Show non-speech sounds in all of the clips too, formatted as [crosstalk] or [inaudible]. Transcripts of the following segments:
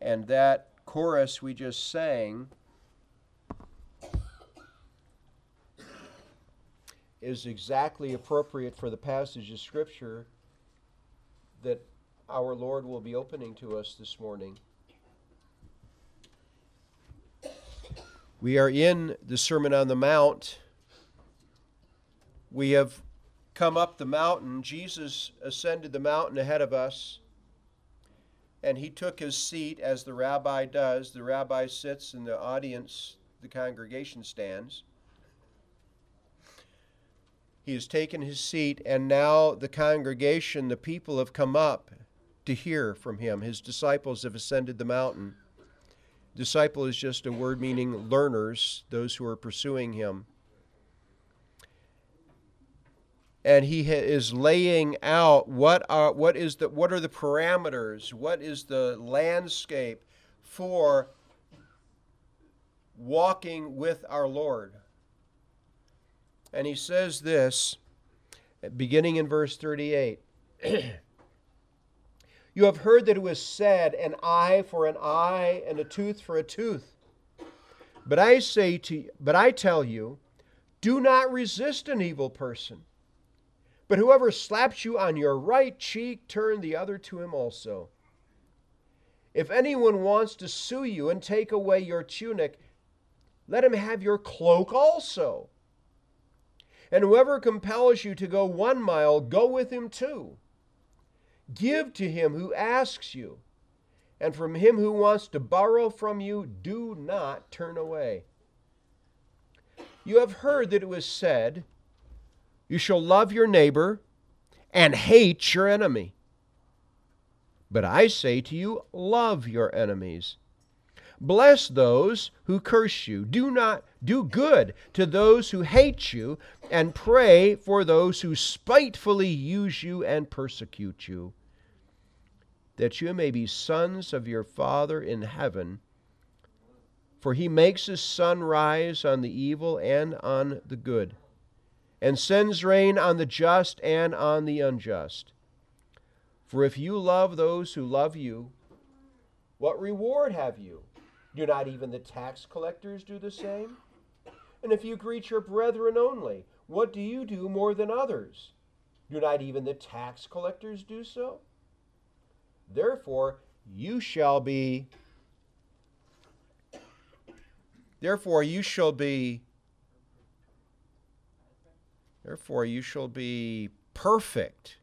And that chorus we just sang is exactly appropriate for the passage of Scripture that our Lord will be opening to us this morning. We are in the Sermon on the Mount. We have come up the mountain. Jesus ascended the mountain ahead of us, and he took his seat as the rabbi does. The rabbi sits in the audience, the congregation stands. He has taken his seat, and now the congregation, the people, have come up to hear from him. His disciples have ascended the mountain. Disciple is just a word meaning learners, those who are pursuing him. And he is laying out what are what is the what are the parameters, what is the landscape for walking with our Lord. And he says this beginning in verse 38. [clears throat] You have heard that it was said, an eye for an eye and a tooth for a tooth. But I say to but I tell you, do not resist an evil person. But whoever slaps you on your right cheek, turn the other to him also. If anyone wants to sue you and take away your tunic, let him have your cloak also. And whoever compels you to go one mile, go with him too. Give to him who asks you, and from him who wants to borrow from you, do not turn away. You have heard that it was said, You shall love your neighbor and hate your enemy. But I say to you, love your enemies. Bless those who curse you. Do not do good to those who hate you, and pray for those who spitefully use you and persecute you that you may be sons of your Father in heaven. For he makes his sun rise on the evil and on the good, and sends rain on the just and on the unjust. For if you love those who love you, what reward have you? Do not even the tax collectors do the same? And if you greet your brethren only, what do you do more than others? Do not even the tax collectors do so? Therefore, you shall be Therefore you shall be Therefore you shall be perfect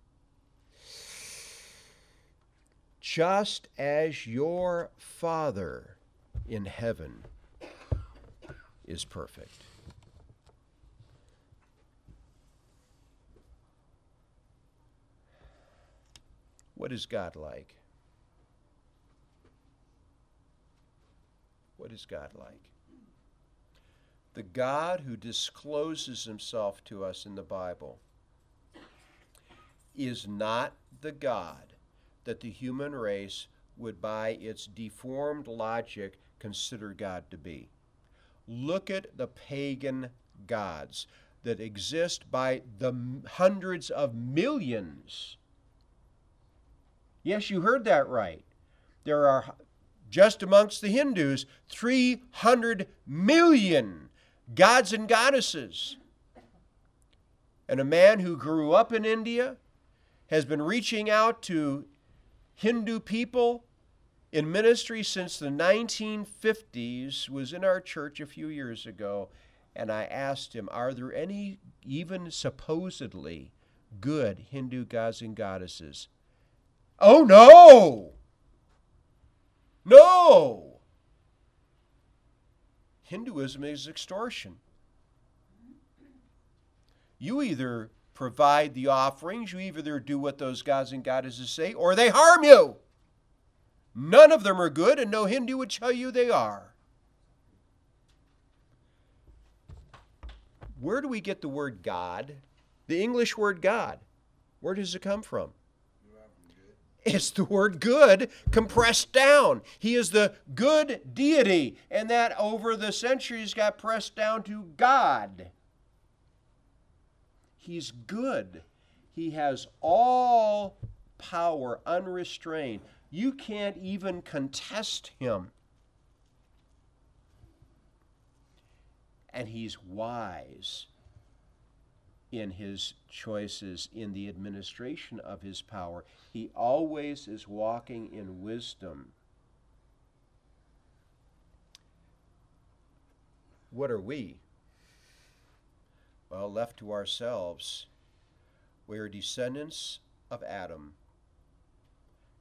just as your Father in heaven is perfect. What is God like? What is God like? The God who discloses himself to us in the Bible is not the God that the human race would, by its deformed logic, consider God to be. Look at the pagan gods that exist by the hundreds of millions Yes, you heard that right. There are, just amongst the Hindus, 300 million gods and goddesses. And a man who grew up in India has been reaching out to Hindu people in ministry since the 1950s, was in our church a few years ago, and I asked him, Are there any, even supposedly, good Hindu gods and goddesses? Oh no! No! Hinduism is extortion. You either provide the offerings, you either do what those gods and goddesses say, or they harm you. None of them are good, and no Hindu would tell you they are. Where do we get the word God? The English word God. Where does it come from? It's the word good compressed down. He is the good deity, and that over the centuries got pressed down to God. He's good. He has all power unrestrained. You can't even contest him. And he's wise in his choices in the administration of his power. He always is walking in wisdom. What are we? Well, left to ourselves, we are descendants of Adam.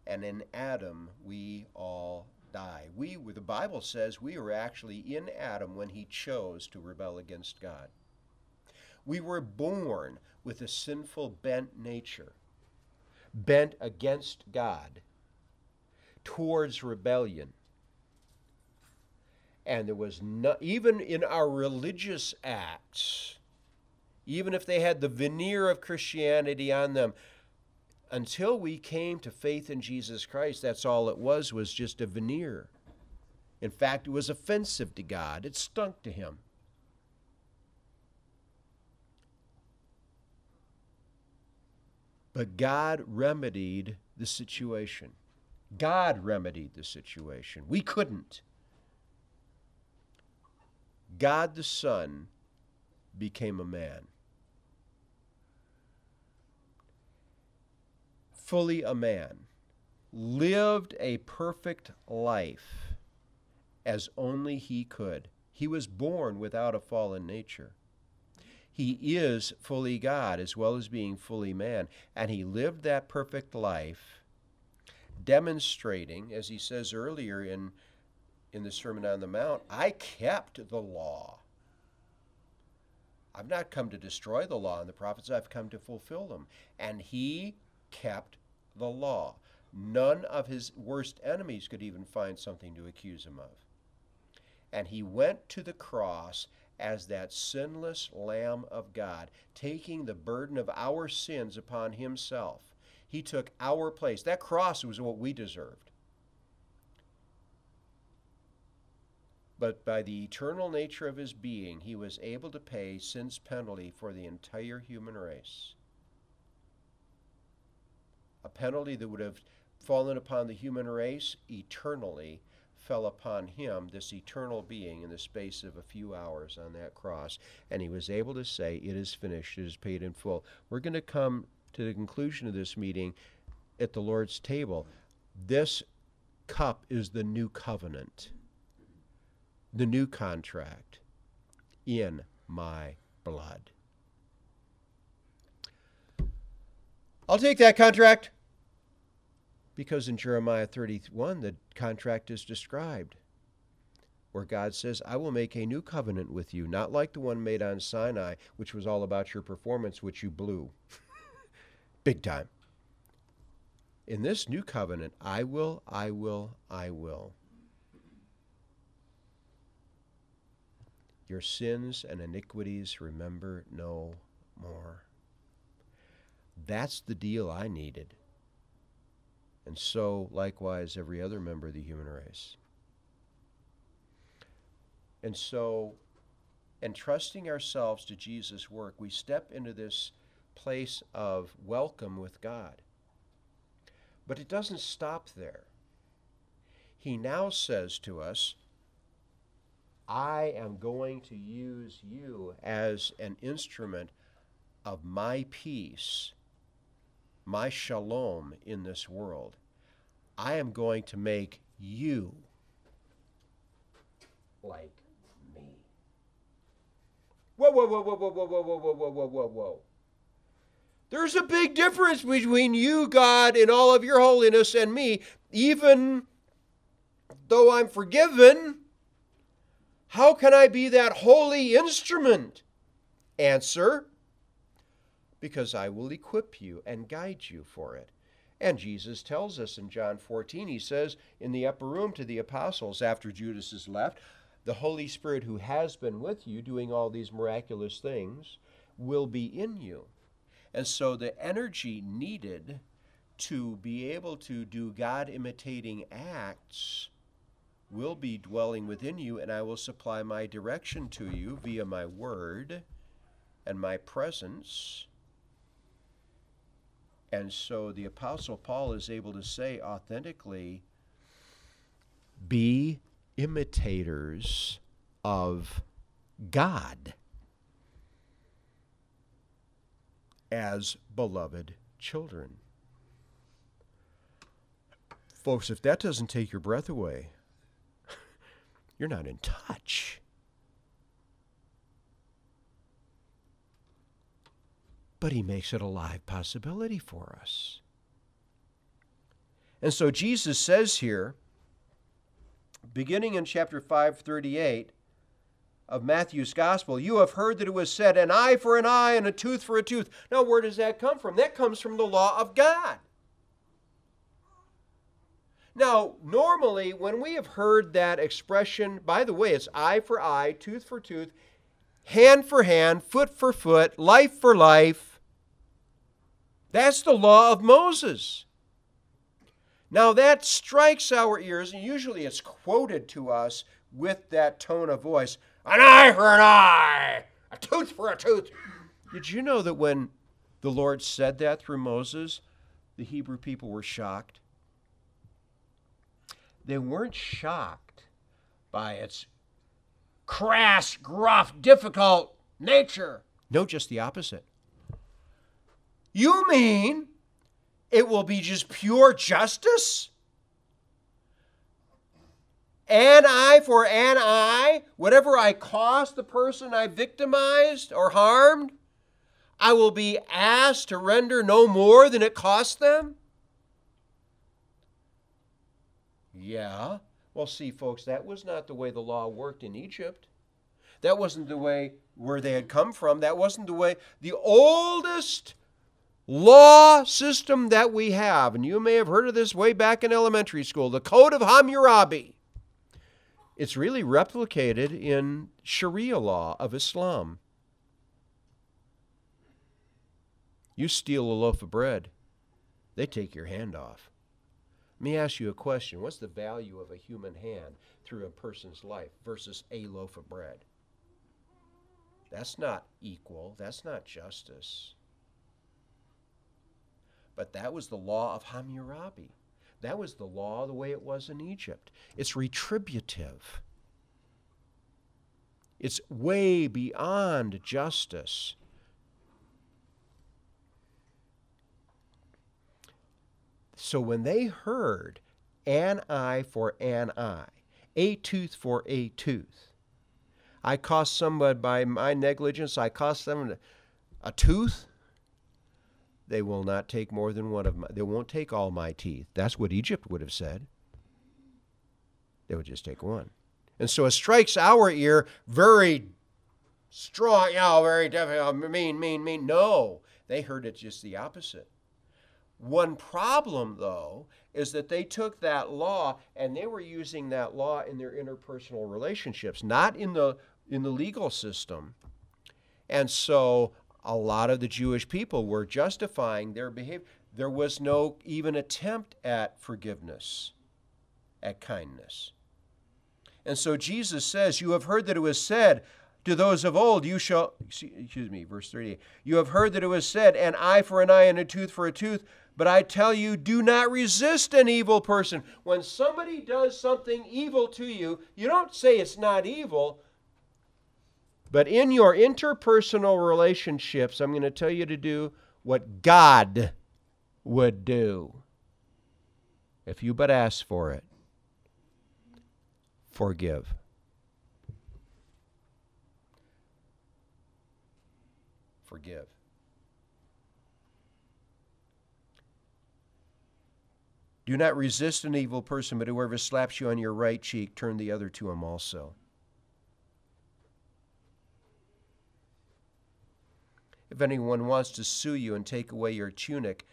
And in Adam, we all die. We, the Bible says, we were actually in Adam when he chose to rebel against God. We were born with a sinful bent nature, bent against God, towards rebellion. And there was no, even in our religious acts, even if they had the veneer of Christianity on them, until we came to faith in Jesus Christ, that's all it was, was just a veneer. In fact, it was offensive to God, it stunk to Him. But God remedied the situation. God remedied the situation. We couldn't. God the Son became a man. Fully a man. Lived a perfect life as only he could. He was born without a fallen nature. He is fully God as well as being fully man. And he lived that perfect life, demonstrating, as he says earlier in, in the Sermon on the Mount, I kept the law. I've not come to destroy the law and the prophets, I've come to fulfill them. And he kept the law. None of his worst enemies could even find something to accuse him of. And he went to the cross as that sinless Lamb of God, taking the burden of our sins upon himself. He took our place. That cross was what we deserved. But by the eternal nature of his being, he was able to pay sin's penalty for the entire human race. A penalty that would have fallen upon the human race eternally fell upon him, this eternal being, in the space of a few hours on that cross. And he was able to say, It is finished, it is paid in full. We're going to come to the conclusion of this meeting at the Lord's table. This cup is the new covenant, the new contract in my blood. I'll take that contract. Because in Jeremiah 31, the contract is described, where God says, I will make a new covenant with you, not like the one made on Sinai, which was all about your performance, which you blew. [laughs] Big time. In this new covenant, I will, I will, I will. Your sins and iniquities remember no more. That's the deal I needed and so likewise every other member of the human race. And so, entrusting ourselves to Jesus' work, we step into this place of welcome with God. But it doesn't stop there. He now says to us, I am going to use you as an instrument of my peace my shalom in this world. I am going to make you like me. Whoa, whoa, whoa, whoa, whoa, whoa, whoa, whoa, whoa, whoa, whoa, whoa. There's a big difference between you, God, in all of your holiness, and me. Even though I'm forgiven, how can I be that holy instrument? Answer because I will equip you and guide you for it. And Jesus tells us in John 14, he says in the upper room to the apostles after Judas has left, the Holy Spirit who has been with you doing all these miraculous things will be in you. And so the energy needed to be able to do God imitating acts will be dwelling within you, and I will supply my direction to you via my word and my presence And so the Apostle Paul is able to say authentically be imitators of God as beloved children. Folks, if that doesn't take your breath away, [laughs] you're not in touch. But he makes it a live possibility for us. And so Jesus says here, beginning in chapter 538 of Matthew's gospel, you have heard that it was said, an eye for an eye and a tooth for a tooth. Now, where does that come from? That comes from the law of God. Now, normally, when we have heard that expression, by the way, it's eye for eye, tooth for tooth, hand for hand, foot for foot, life for life. That's the law of Moses. Now, that strikes our ears, and usually it's quoted to us with that tone of voice an eye for an eye, a tooth for a tooth. Did you know that when the Lord said that through Moses, the Hebrew people were shocked? They weren't shocked by its crass, gruff, difficult nature. No, just the opposite. You mean it will be just pure justice? An eye for an eye, whatever I cost the person I victimized or harmed, I will be asked to render no more than it cost them? Yeah. Well, see, folks, that was not the way the law worked in Egypt. That wasn't the way where they had come from. That wasn't the way. The oldest law system that we have, and you may have heard of this way back in elementary school, the Code of Hammurabi. It's really replicated in Sharia law of Islam. You steal a loaf of bread, they take your hand off. Let me ask you a question. What's the value of a human hand through a person's life versus a loaf of bread? That's not equal. That's not justice. But that was the law of Hammurabi. That was the law the way it was in Egypt. It's retributive, it's way beyond justice. So when they heard an eye for an eye, a tooth for a tooth, I cost somebody by my negligence, I cost them a tooth, they will not take more than one of my, they won't take all my teeth. That's what Egypt would have said. They would just take one. And so it strikes our ear very strong, you know, very difficult, uh, mean, mean, mean. No, they heard it just the opposite. One problem, though, is that they took that law and they were using that law in their interpersonal relationships, not in the in the legal system. And so a lot of the Jewish people were justifying their behavior. There was no even attempt at forgiveness, at kindness. And so Jesus says, You have heard that it was said to those of old, You shall, excuse me, verse 38, you have heard that it was said, An eye for an eye and a tooth for a tooth. But I tell you, do not resist an evil person. When somebody does something evil to you, you don't say it's not evil. But in your interpersonal relationships, I'm going to tell you to do what God would do if you but ask for it. Forgive. Forgive. Do not resist an evil person, but whoever slaps you on your right cheek, turn the other to him also. If anyone wants to sue you and take away your tunic,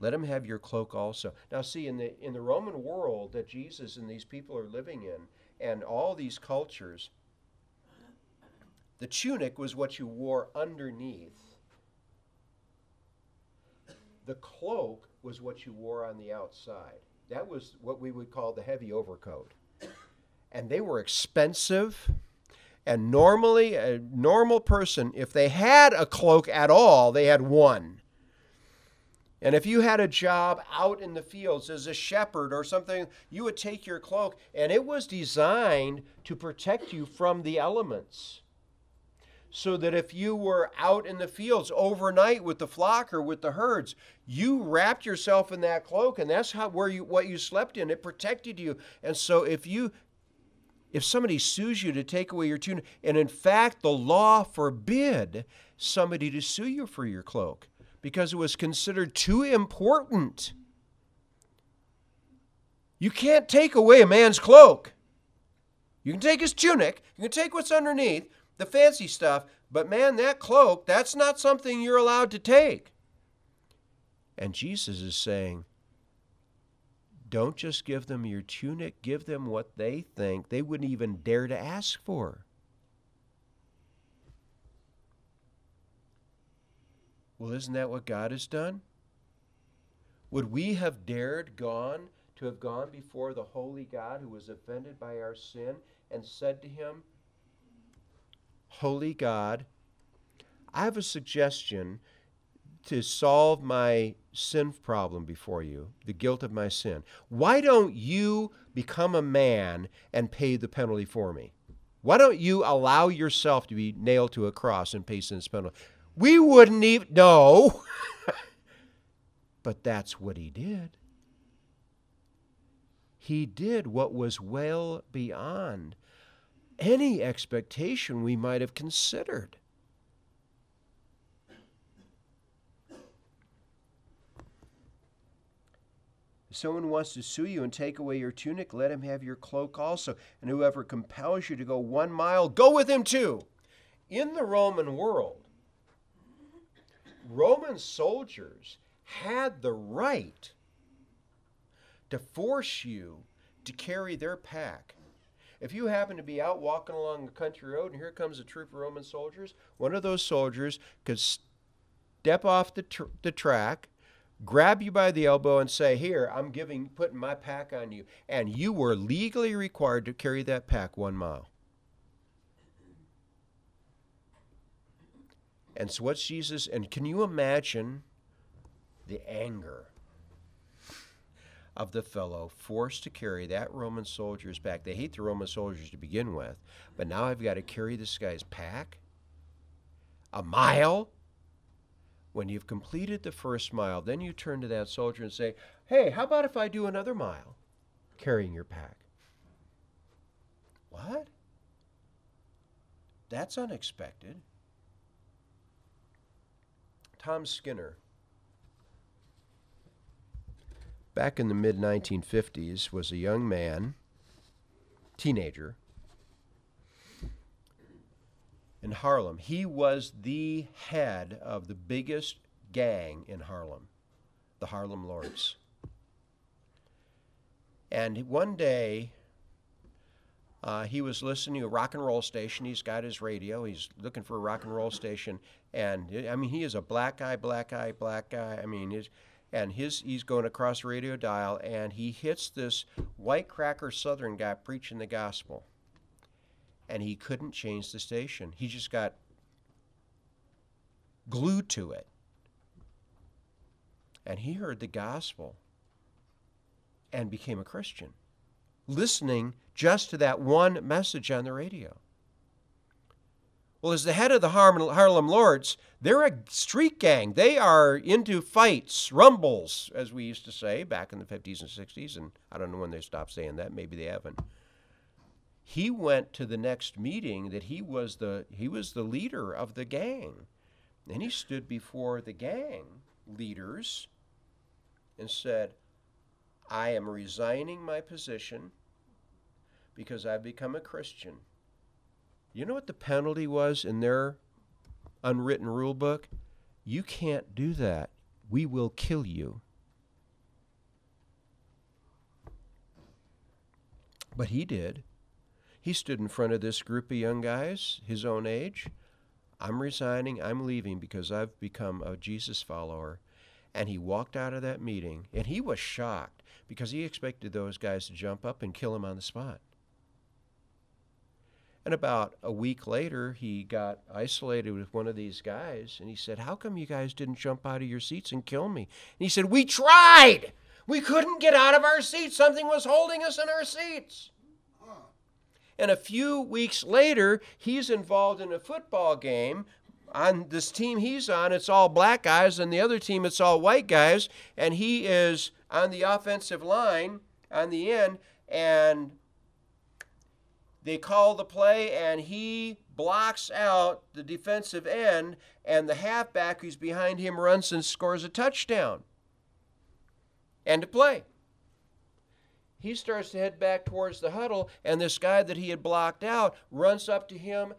let him have your cloak also. Now, see, in the, in the Roman world that Jesus and these people are living in, and all these cultures, the tunic was what you wore underneath. The cloak was what you wore on the outside. That was what we would call the heavy overcoat. And they were expensive and normally, a normal person, if they had a cloak at all, they had one. And if you had a job out in the fields as a shepherd or something, you would take your cloak, and it was designed to protect you from the elements. So that if you were out in the fields overnight with the flock or with the herds, you wrapped yourself in that cloak, and that's how where you what you slept in. It protected you. And so if you if somebody sues you to take away your tunic, and in fact the law forbid somebody to sue you for your cloak because it was considered too important. You can't take away a man's cloak. You can take his tunic, you can take what's underneath, the fancy stuff, but man, that cloak, that's not something you're allowed to take. And Jesus is saying, don't just give them your tunic, give them what they think they wouldn't even dare to ask for. Well, isn't that what God has done? Would we have dared gone to have gone before the holy God who was offended by our sin and said to him, Holy God, I have a suggestion to solve my sin problem before you, the guilt of my sin. Why don't you become a man and pay the penalty for me? Why don't you allow yourself to be nailed to a cross and pay sin's penalty? We wouldn't even know. [laughs] but that's what he did. He did what was well beyond any expectation we might have considered. If someone wants to sue you and take away your tunic, let him have your cloak also. And whoever compels you to go one mile, go with him too. In the Roman world, Roman soldiers had the right to force you to carry their pack. If you happen to be out walking along the country road and here comes a troop of Roman soldiers, one of those soldiers could step off the, tr- the track, grab you by the elbow and say, "Here, I'm giving putting my pack on you." And you were legally required to carry that pack 1 mile. And so, what's Jesus? And can you imagine the anger of the fellow forced to carry that Roman soldier's pack? They hate the Roman soldiers to begin with, but now I've got to carry this guy's pack a mile. When you've completed the first mile, then you turn to that soldier and say, Hey, how about if I do another mile carrying your pack? What? That's unexpected. Tom Skinner, back in the mid 1950s, was a young man, teenager, in Harlem. He was the head of the biggest gang in Harlem, the Harlem Lords. And one day, uh, he was listening to a rock and roll station. He's got his radio. He's looking for a rock and roll station, and I mean, he is a black guy, black guy, black guy. I mean, and his he's going across the radio dial, and he hits this white cracker Southern guy preaching the gospel, and he couldn't change the station. He just got glued to it, and he heard the gospel, and became a Christian listening just to that one message on the radio. Well, as the head of the Harlem Lords, they're a street gang. They are into fights, rumbles, as we used to say back in the 50s and 60s, and I don't know when they stopped saying that. Maybe they haven't. He went to the next meeting that he was the he was the leader of the gang. And he stood before the gang leaders and said, I am resigning my position because I've become a Christian. You know what the penalty was in their unwritten rule book? You can't do that. We will kill you. But he did. He stood in front of this group of young guys, his own age. I'm resigning. I'm leaving because I've become a Jesus follower. And he walked out of that meeting, and he was shocked because he expected those guys to jump up and kill him on the spot. And about a week later, he got isolated with one of these guys, and he said, How come you guys didn't jump out of your seats and kill me? And he said, We tried! We couldn't get out of our seats. Something was holding us in our seats. And a few weeks later, he's involved in a football game. On this team he's on, it's all black guys, and the other team, it's all white guys. And he is on the offensive line on the end, and they call the play, and he blocks out the defensive end, and the halfback who's behind him runs and scores a touchdown. End of play. He starts to head back towards the huddle, and this guy that he had blocked out runs up to him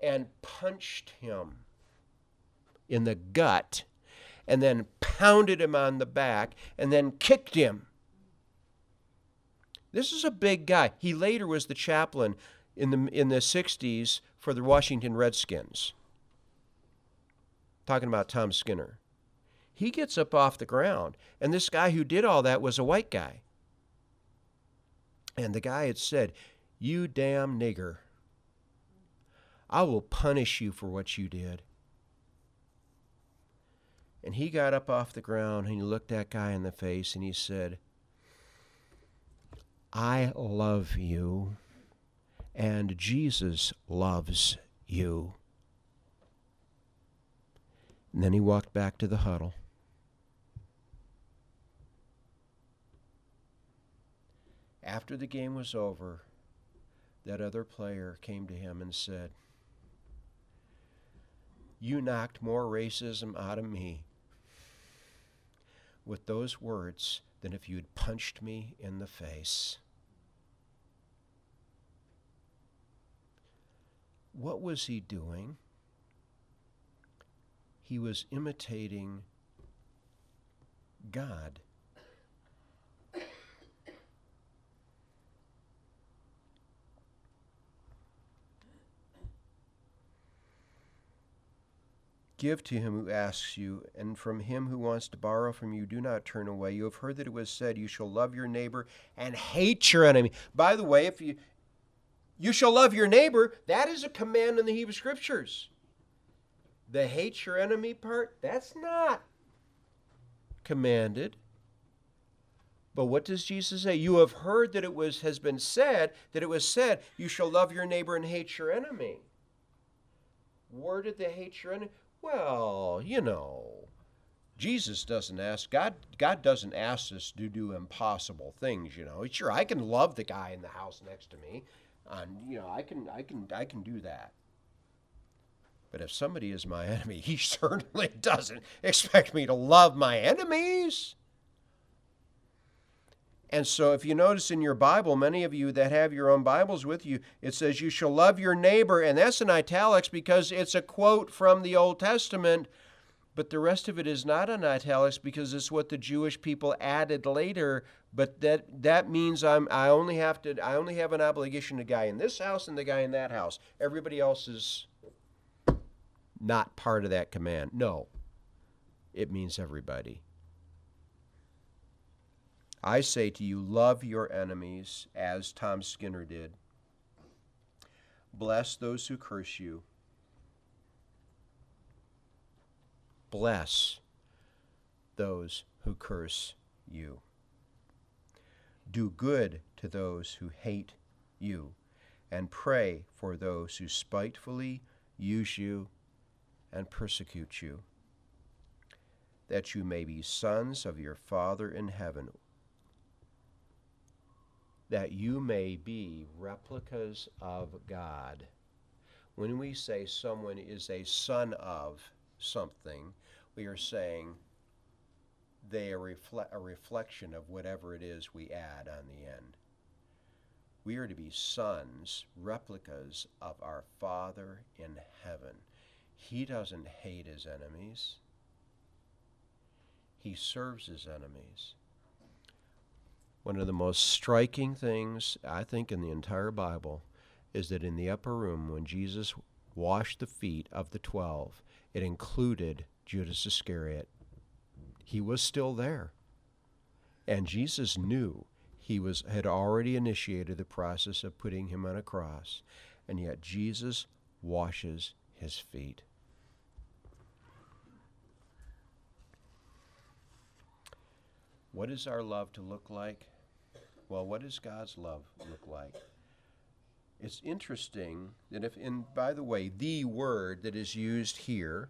and punched him in the gut, and then pounded him on the back, and then kicked him. This is a big guy. He later was the chaplain in the in the 60s for the Washington Redskins. Talking about Tom Skinner. He gets up off the ground, and this guy who did all that was a white guy. And the guy had said, You damn nigger, I will punish you for what you did. And he got up off the ground and he looked that guy in the face and he said, I love you, and Jesus loves you. And then he walked back to the huddle. After the game was over, that other player came to him and said, You knocked more racism out of me with those words than if you'd punched me in the face. What was he doing? He was imitating God. Give to him who asks you, and from him who wants to borrow from you, do not turn away. You have heard that it was said, You shall love your neighbor and hate your enemy. By the way, if you you shall love your neighbor, that is a command in the Hebrew Scriptures. The hate your enemy part, that's not commanded. But what does Jesus say? You have heard that it was has been said that it was said, you shall love your neighbor and hate your enemy. Where did they hate your enemy? Well, you know, Jesus doesn't ask God God doesn't ask us to do impossible things, you know. Sure, I can love the guy in the house next to me. And you know, I can I can I can do that. But if somebody is my [laughs] enemy, he certainly doesn't expect me to love my enemies. And so, if you notice in your Bible, many of you that have your own Bibles with you, it says, You shall love your neighbor. And that's in italics because it's a quote from the Old Testament. But the rest of it is not in italics because it's what the Jewish people added later. But that, that means I'm, I, only have to, I only have an obligation to the guy in this house and the guy in that house. Everybody else is not part of that command. No, it means everybody. I say to you, love your enemies as Tom Skinner did. Bless those who curse you. Bless those who curse you. Do good to those who hate you, and pray for those who spitefully use you and persecute you, that you may be sons of your Father in heaven that you may be replicas of God. When we say someone is a son of something, we are saying they are refle- a reflection of whatever it is we add on the end. We are to be sons, replicas of our Father in heaven. He doesn't hate his enemies, he serves his enemies. One of the most striking things, I think, in the entire Bible is that in the upper room, when Jesus washed the feet of the twelve, it included Judas Iscariot. He was still there. And Jesus knew he was had already initiated the process of putting him on a cross. and yet Jesus washes his feet. What is our love to look like? Well, what does God's love look like? It's interesting that if, and by the way, the word that is used here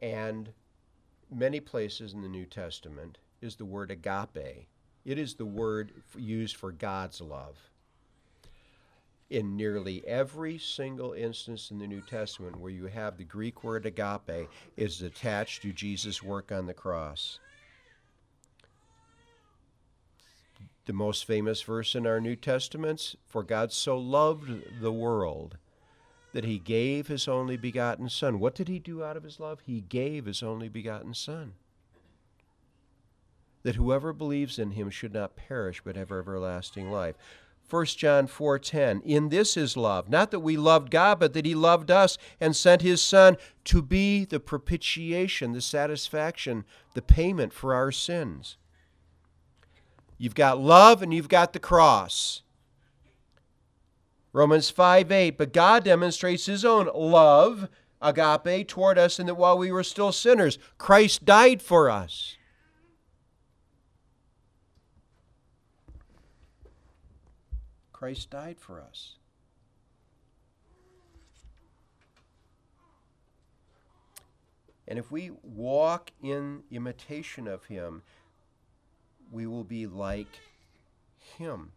and many places in the New Testament is the word agape. It is the word used for God's love. In nearly every single instance in the New Testament where you have the Greek word agape is attached to Jesus' work on the cross. The most famous verse in our New Testaments For God so loved the world that he gave his only begotten Son. What did he do out of his love? He gave his only begotten Son. That whoever believes in him should not perish but have everlasting life. 1 John 4:10 In this is love not that we loved God but that he loved us and sent his son to be the propitiation the satisfaction the payment for our sins You've got love and you've got the cross. Romans 5 8. But God demonstrates his own love, agape, toward us, in that while we were still sinners, Christ died for us. Christ died for us. And if we walk in imitation of him, we will be like him.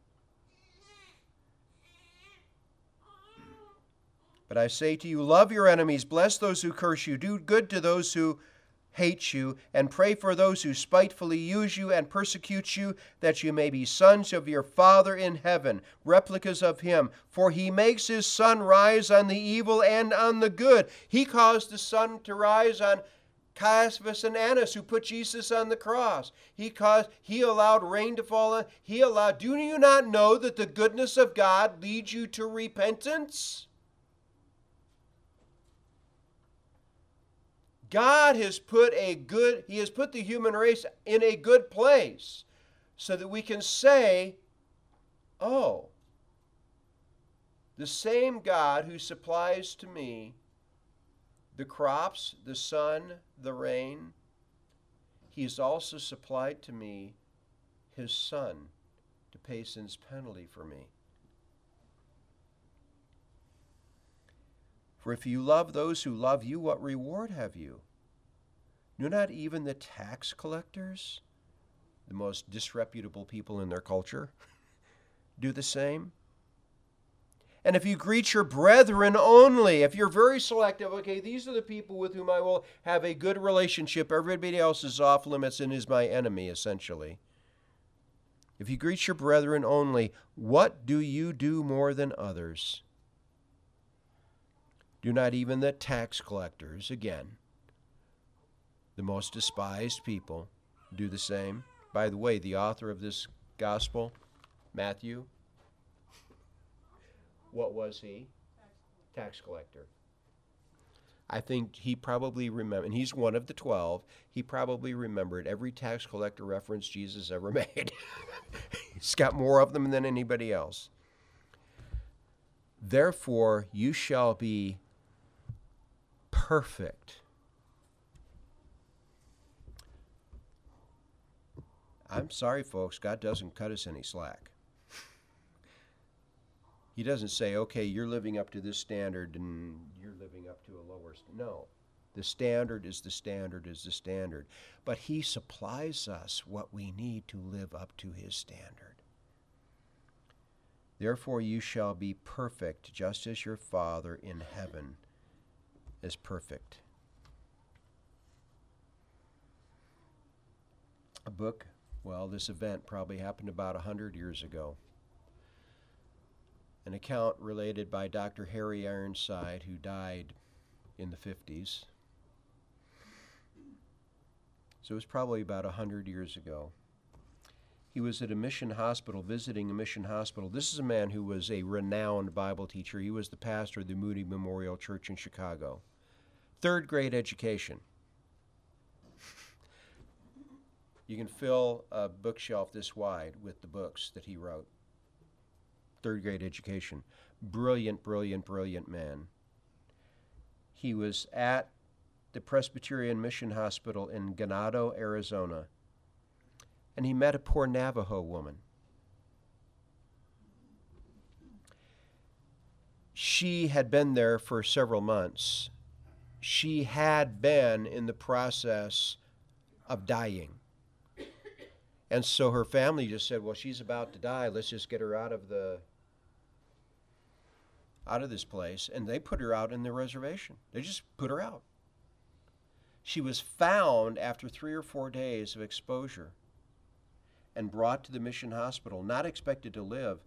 But I say to you, love your enemies, bless those who curse you, do good to those who hate you, and pray for those who spitefully use you and persecute you, that you may be sons of your Father in heaven, replicas of him. For he makes his sun rise on the evil and on the good. He caused the sun to rise on Caiaphas and Annas who put Jesus on the cross. He caused he allowed rain to fall on. He allowed do you not know that the goodness of God leads you to repentance? God has put a good he has put the human race in a good place so that we can say, "Oh, the same God who supplies to me the crops, the sun, the rain. He has also supplied to me his son to pay sin's penalty for me. For if you love those who love you, what reward have you? Do not even the tax collectors, the most disreputable people in their culture, [laughs] do the same? And if you greet your brethren only, if you're very selective, okay, these are the people with whom I will have a good relationship, everybody else is off limits and is my enemy, essentially. If you greet your brethren only, what do you do more than others? Do not even the tax collectors, again, the most despised people, do the same? By the way, the author of this gospel, Matthew, what was he? Tax collector. I think he probably remembered, and he's one of the 12, he probably remembered every tax collector reference Jesus ever [laughs] made. he's got more of them than anybody else. Therefore, you shall be perfect. I'm sorry, folks, God doesn't cut us any slack. He doesn't say, okay, you're living up to this standard and you're living up to a lower standard. No. The standard is the standard is the standard. But He supplies us what we need to live up to His standard. Therefore, you shall be perfect, just as your Father in heaven is perfect. A book, well, this event probably happened about a 100 years ago an account related by Dr. Harry Ironside, who died in the 50s. So it was probably about 100 years ago. He was at a mission hospital, visiting a mission hospital. This is a man who was a renowned Bible teacher. He was the pastor of the Moody Memorial Church in Chicago. Third grade education. you can fill a bookshelf this wide with the books that he wrote third grade education. Brilliant, brilliant, brilliant man. He was at the Presbyterian Mission Hospital in Ganado, Arizona, and he met a poor Navajo woman. She had been there for several months. She had been in the process of dying. And so her family just said, "Well, she's about to die. Let's just get her out of the out of this place." And they put her out in the reservation. They just put her out. She was found after 3 or 4 days of exposure and brought to the mission hospital, not expected to live,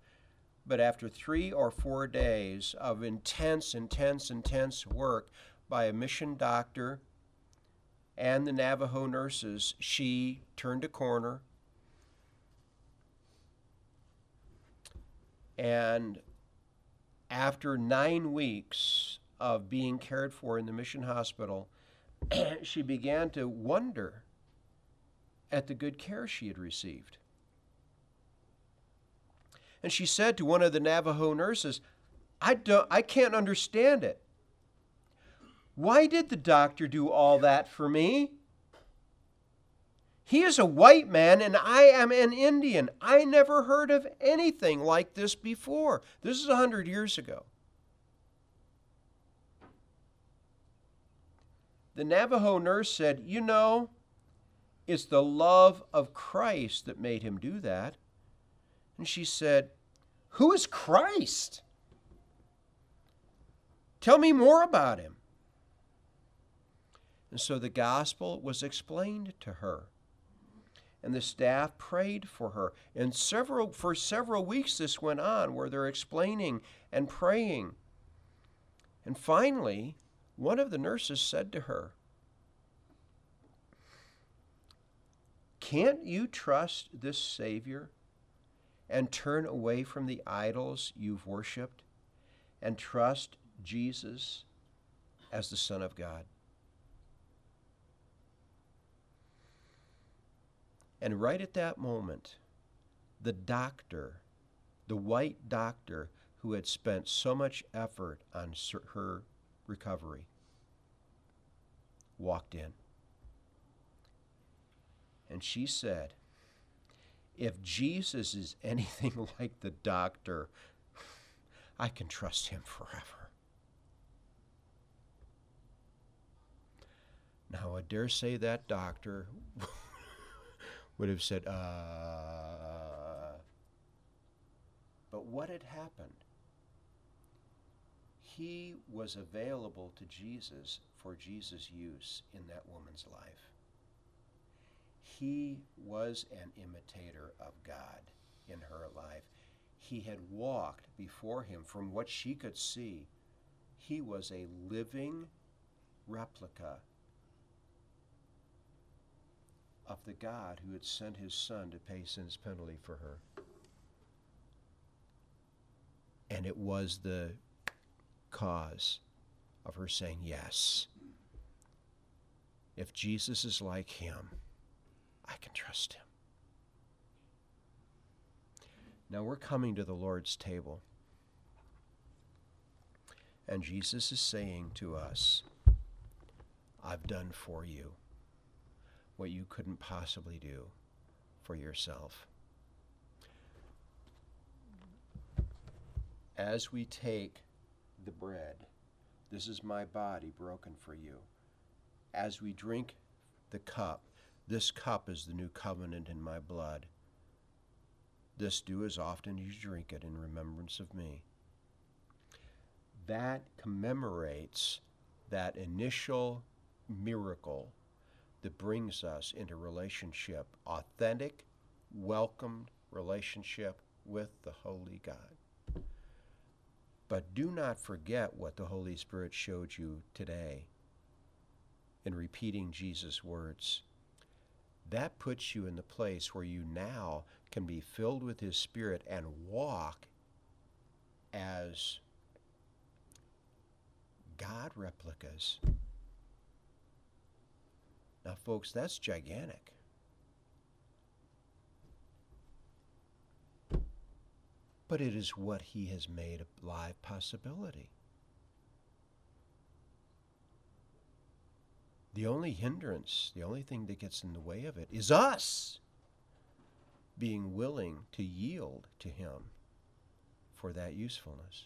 but after 3 or 4 days of intense intense intense work by a mission doctor and the Navajo nurses, she turned a corner And after nine weeks of being cared for in the mission hospital, [clears throat] she began to wonder at the good care she had received. And she said to one of the Navajo nurses, I, don't, I can't understand it. Why did the doctor do all that for me? He is a white man and I am an Indian. I never heard of anything like this before. This is a hundred years ago. The Navajo nurse said, You know, it's the love of Christ that made him do that. And she said, Who is Christ? Tell me more about him. And so the gospel was explained to her and the staff prayed for her. And several for several weeks this went on where they're explaining and praying. And finally, one of the nurses said to her, Can't you trust this Savior and turn away from the idols you've worshiped and trust Jesus as the Son of God? And right at that moment, the doctor, the white doctor who had spent so much effort on her recovery, walked in. And she said, If Jesus is [laughs] anything like the doctor, I can trust him forever. Now, I dare say that doctor would have said, uh. But what had happened? He was available to Jesus for Jesus' use in that woman's life. He was an imitator of God in her life. He had walked before him from what she could see. He was a living replica of the God who had sent his Son to pay sin's penalty for her. And it was the cause of her saying, Yes, if Jesus is like him, I can trust him. Now we're coming to the Lord's table. And Jesus is saying to us, I've done for you what you couldn't possibly do for yourself. As we take the bread, this is my body broken for you. As we drink the cup, this cup is the new covenant in my blood. This do as often as you drink it in remembrance of me. That commemorates that initial miracle that brings us into relationship, authentic, welcomed relationship with the Holy God. But do not forget what the Holy Spirit showed you today in repeating Jesus' words. That puts you in the place where you now can be filled with His Spirit and walk as God replicas now, folks, that's gigantic. but it is what He has made a live possibility. The only hindrance, the only thing that gets in the way of it is us being willing to yield to Him for that usefulness.